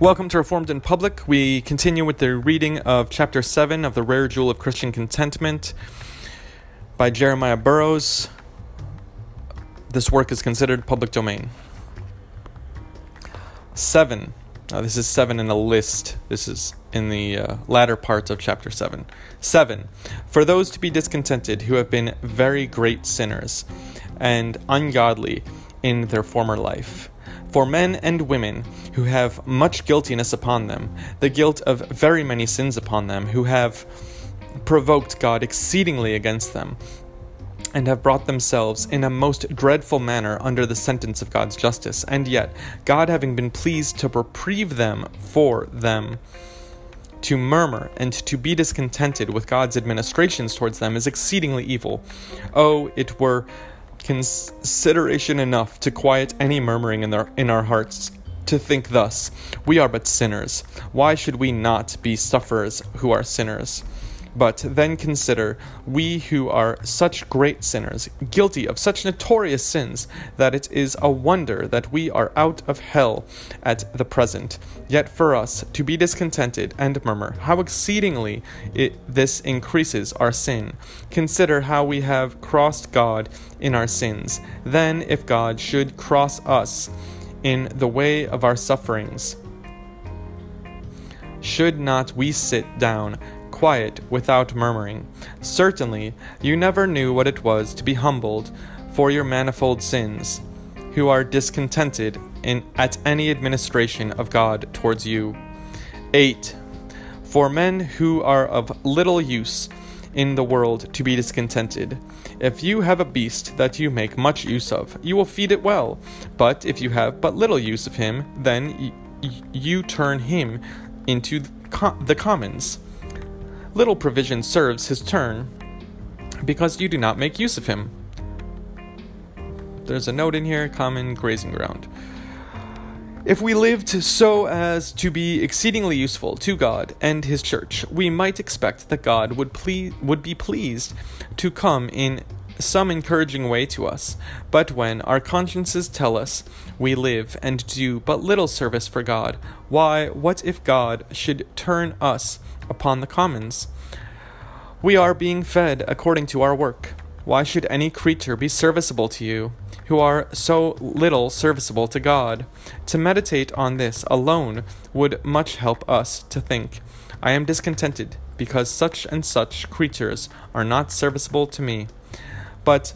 Welcome to Reformed in Public. We continue with the reading of chapter 7 of The Rare Jewel of Christian Contentment by Jeremiah Burroughs. This work is considered public domain. 7. Now, this is 7 in a list. This is in the uh, latter part of chapter 7. 7. For those to be discontented who have been very great sinners and ungodly in their former life for men and women who have much guiltiness upon them, the guilt of very many sins upon them, who have provoked God exceedingly against them, and have brought themselves in a most dreadful manner under the sentence of God's justice, and yet, God having been pleased to reprieve them for them, to murmur and to be discontented with God's administrations towards them is exceedingly evil. Oh, it were consideration enough to quiet any murmuring in our, in our hearts to think thus we are but sinners. Why should we not be sufferers who are sinners but then consider we who are such great sinners, guilty of such notorious sins, that it is a wonder that we are out of hell at the present. Yet for us to be discontented and murmur, how exceedingly it, this increases our sin. Consider how we have crossed God in our sins. Then, if God should cross us in the way of our sufferings, should not we sit down quiet without murmuring. Certainly, you never knew what it was to be humbled for your manifold sins, who are discontented in, at any administration of God towards you. 8. For men who are of little use in the world to be discontented. If you have a beast that you make much use of, you will feed it well. But if you have but little use of him, then y- you turn him into the commons little provision serves his turn because you do not make use of him. There's a note in here common grazing ground. If we lived so as to be exceedingly useful to God and His church, we might expect that God would, would be pleased to come in some encouraging way to us. But when our consciences tell us we live and do but little service for God, why, what if God should turn us upon the commons? We are being fed according to our work. Why should any creature be serviceable to you, who are so little serviceable to God? To meditate on this alone would much help us to think. I am discontented because such and such creatures are not serviceable to me. But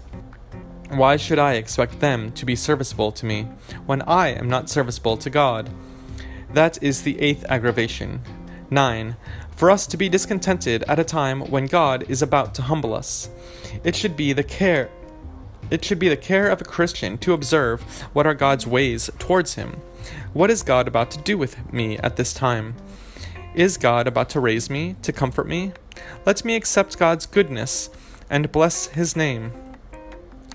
why should I expect them to be serviceable to me when I am not serviceable to God? That is the eighth aggravation. 9. For us to be discontented at a time when God is about to humble us. It should be the care it should be the care of a Christian to observe what are God's ways towards him. What is God about to do with me at this time? Is God about to raise me, to comfort me? Let me accept God's goodness and bless his name.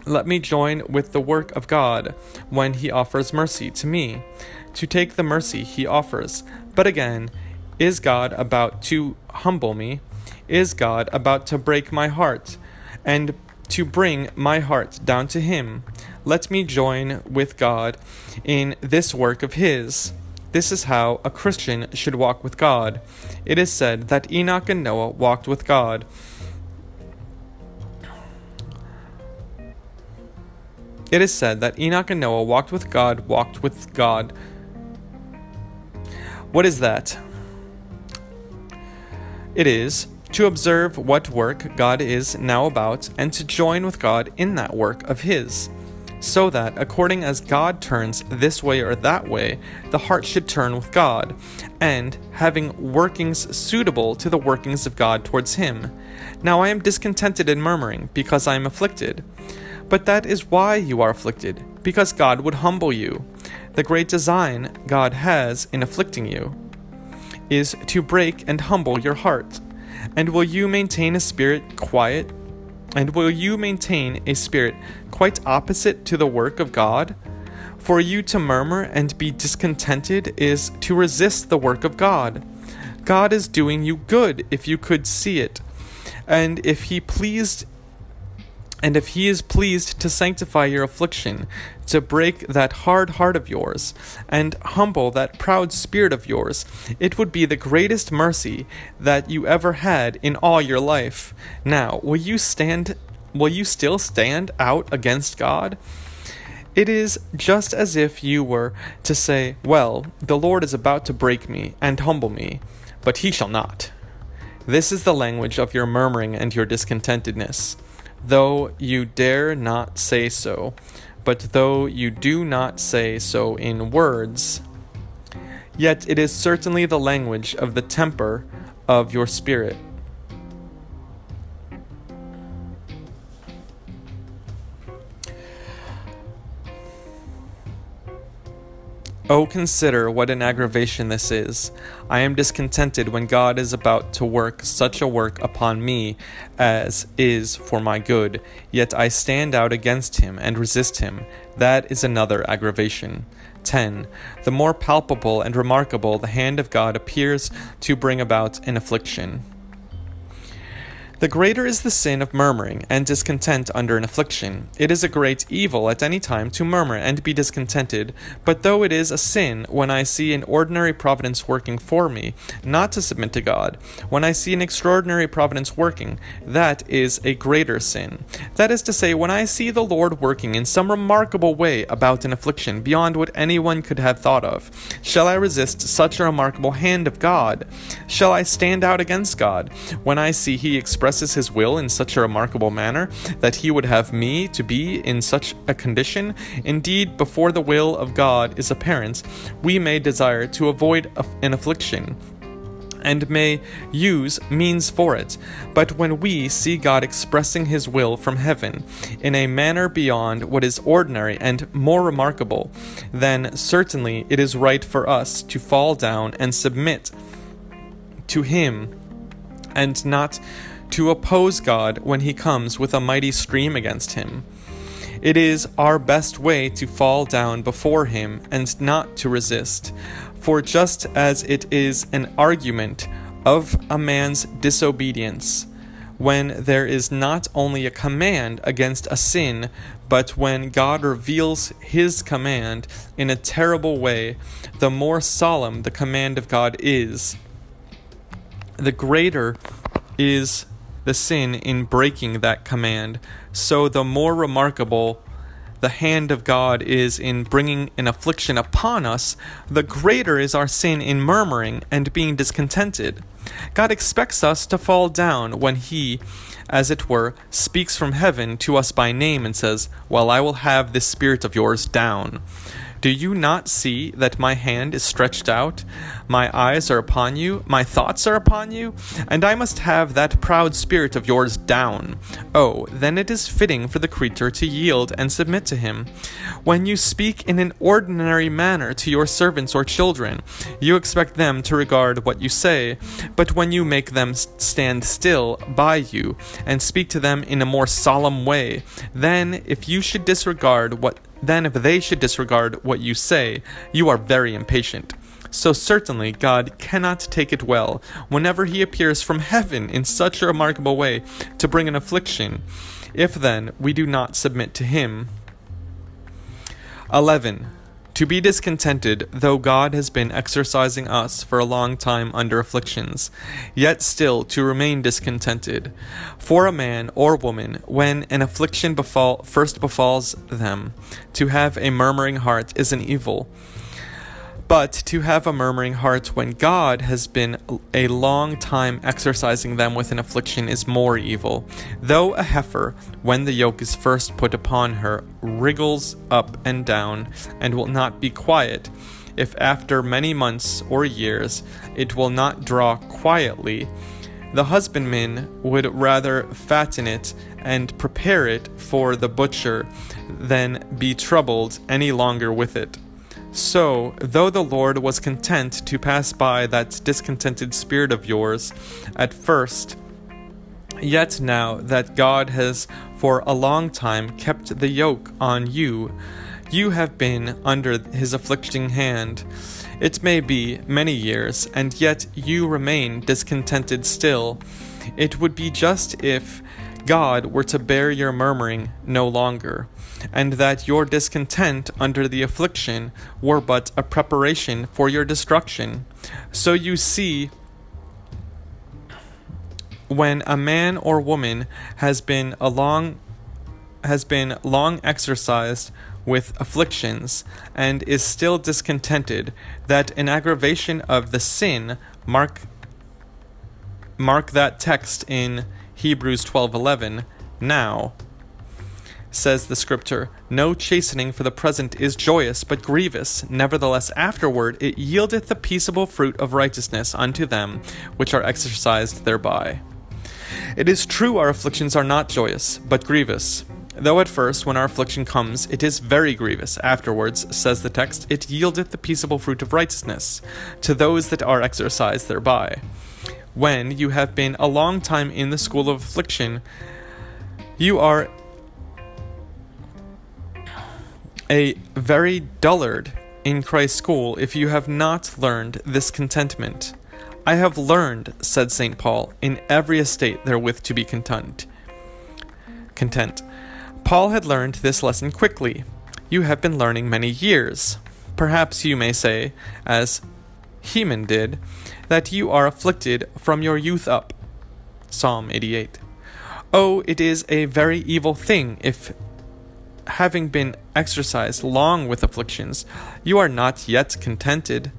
Let me join with the work of God when he offers mercy to me, to take the mercy he offers. But again, is God about to humble me? Is God about to break my heart and to bring my heart down to him? Let me join with God in this work of his. This is how a Christian should walk with God. It is said that Enoch and Noah walked with God It is said that Enoch and Noah walked with God, walked with God. What is that? It is to observe what work God is now about and to join with God in that work of His, so that according as God turns this way or that way, the heart should turn with God, and having workings suitable to the workings of God towards Him. Now I am discontented and murmuring, because I am afflicted. But that is why you are afflicted, because God would humble you. The great design God has in afflicting you is to break and humble your heart. And will you maintain a spirit quiet? And will you maintain a spirit quite opposite to the work of God? For you to murmur and be discontented is to resist the work of God. God is doing you good if you could see it. And if He pleased And if he is pleased to sanctify your affliction, to break that hard heart of yours, and humble that proud spirit of yours, it would be the greatest mercy that you ever had in all your life. Now, will you stand will you still stand out against God? It is just as if you were to say, Well, the Lord is about to break me and humble me, but he shall not. This is the language of your murmuring and your discontentedness though you dare not say so, but though you do not say so in words, yet it is certainly the language of the temper of your spirit. Oh, consider what an aggravation this is. I am discontented when God is about to work such a work upon me as is for my good, yet I stand out against him and resist him. That is another aggravation. 10. The more palpable and remarkable the hand of God appears to bring about an affliction. The greater is the sin of murmuring and discontent under an affliction. It is a great evil at any time to murmur and be discontented, but though it is a sin when I see an ordinary providence working for me, not to submit to God, when I see an extraordinary providence working, that is a greater sin. That is to say, when I see the Lord working in some remarkable way about an affliction beyond what anyone could have thought of, shall I resist such a remarkable hand of God? Shall I stand out against God when I see He expresses expresses his will in such a remarkable manner that he would have me to be in such a condition, indeed, before the will of God is apparent, we may desire to avoid an affliction and may use means for it. But when we see God expressing His will from heaven in a manner beyond what is ordinary and more remarkable, then certainly it is right for us to fall down and submit to Him and not to oppose God when he comes with a mighty stream against him. It is our best way to fall down before him and not to resist, for just as it is an argument of a man's disobedience, when there is not only a command against a sin, but when God reveals his command in a terrible way, the more solemn the command of God is, the greater is the sin in breaking that command, so the more remarkable the hand of God is in bringing an affliction upon us, the greater is our sin in murmuring and being discontented. God expects us to fall down when He, as it were, speaks from heaven to us by name and says, Well, I will have this spirit of yours down. Do you not see that my hand is stretched out? My eyes are upon you, my thoughts are upon you, and I must have that proud spirit of yours down. Oh, then it is fitting for the creature to yield and submit to him. When you speak in an ordinary manner to your servants or children, you expect them to regard what you say, but when you make them stand still by you and speak to them in a more solemn way, then if you should disregard what then if they should disregard what you say, you are very impatient. So certainly God cannot take it well whenever he appears from heaven in such a remarkable way to bring an affliction, if then we do not submit to him. 11. To be discontented, though God has been exercising us for a long time under afflictions, yet still to remain discontented. For a man or woman, when an affliction befall, first befalls them, to have a murmuring heart is an evil. But to have a murmuring heart when God has been a long time exercising them with an affliction is more evil. Though a heifer, when the yoke is first put upon her, wriggles up and down and will not be quiet, if after many months or years it will not draw quietly, the husbandman would rather fatten it and prepare it for the butcher than be troubled any longer with it. So, though the Lord was content to pass by that discontented spirit of yours at first, yet now that God has for a long time kept the yoke on you, you have been under his afflicting hand. It may be many years, and yet you remain discontented still. It would be just if God were to bear your murmuring no longer, and that your discontent under the affliction were but a preparation for your destruction. So you see, when a man or woman has been a long has been long exercised with afflictions and is still discontented that an aggravation of the sin mark mark that text in Hebrews 12:11 now says the scripture no chastening for the present is joyous but grievous. Nevertheless afterward it yieldeth the peaceable fruit of righteousness unto them which are exercised thereby. It is true our afflictions are not joyous but grievous. Though at first, when our affliction comes, it is very grievous, afterwards, says the text, it yieldeth the peaceable fruit of righteousness to those that are exercised thereby. When you have been a long time in the school of affliction, you are a very dullard in Christ's school if you have not learned this contentment. I have learned, said St. Paul, in every estate therewith to be content. Content. Paul had learned this lesson quickly. You have been learning many years. Perhaps you may say, as Heman did, that you are afflicted from your youth up. Psalm 88. Oh, it is a very evil thing if, having been exercised long with afflictions, you are not yet contented.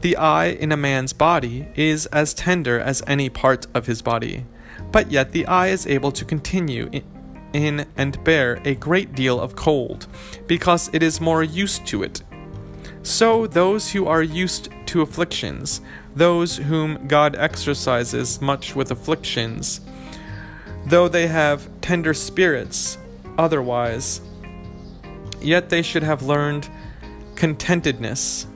The eye in a man's body is as tender as any part of his body, but yet the eye is able to continue in and bear a great deal of cold, because it is more used to it. So those who are used to afflictions, those whom God exercises much with afflictions, though they have tender spirits otherwise, yet they should have learned contentedness.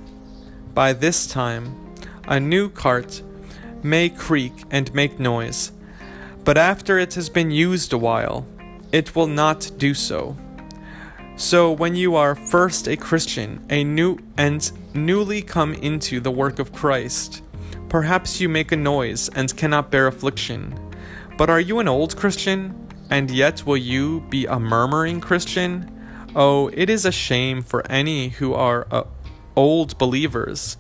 By this time, a new cart may creak and make noise, but after it has been used a while, it will not do so. So when you are first a Christian, a new and newly come into the work of Christ, perhaps you make a noise and cannot bear affliction. But are you an old Christian, and yet will you be a murmuring Christian? Oh, it is a shame for any who are uh, old believers,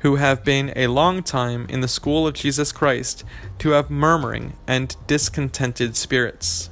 who have been a long time in the school of Jesus Christ, to have murmuring and discontented spirits.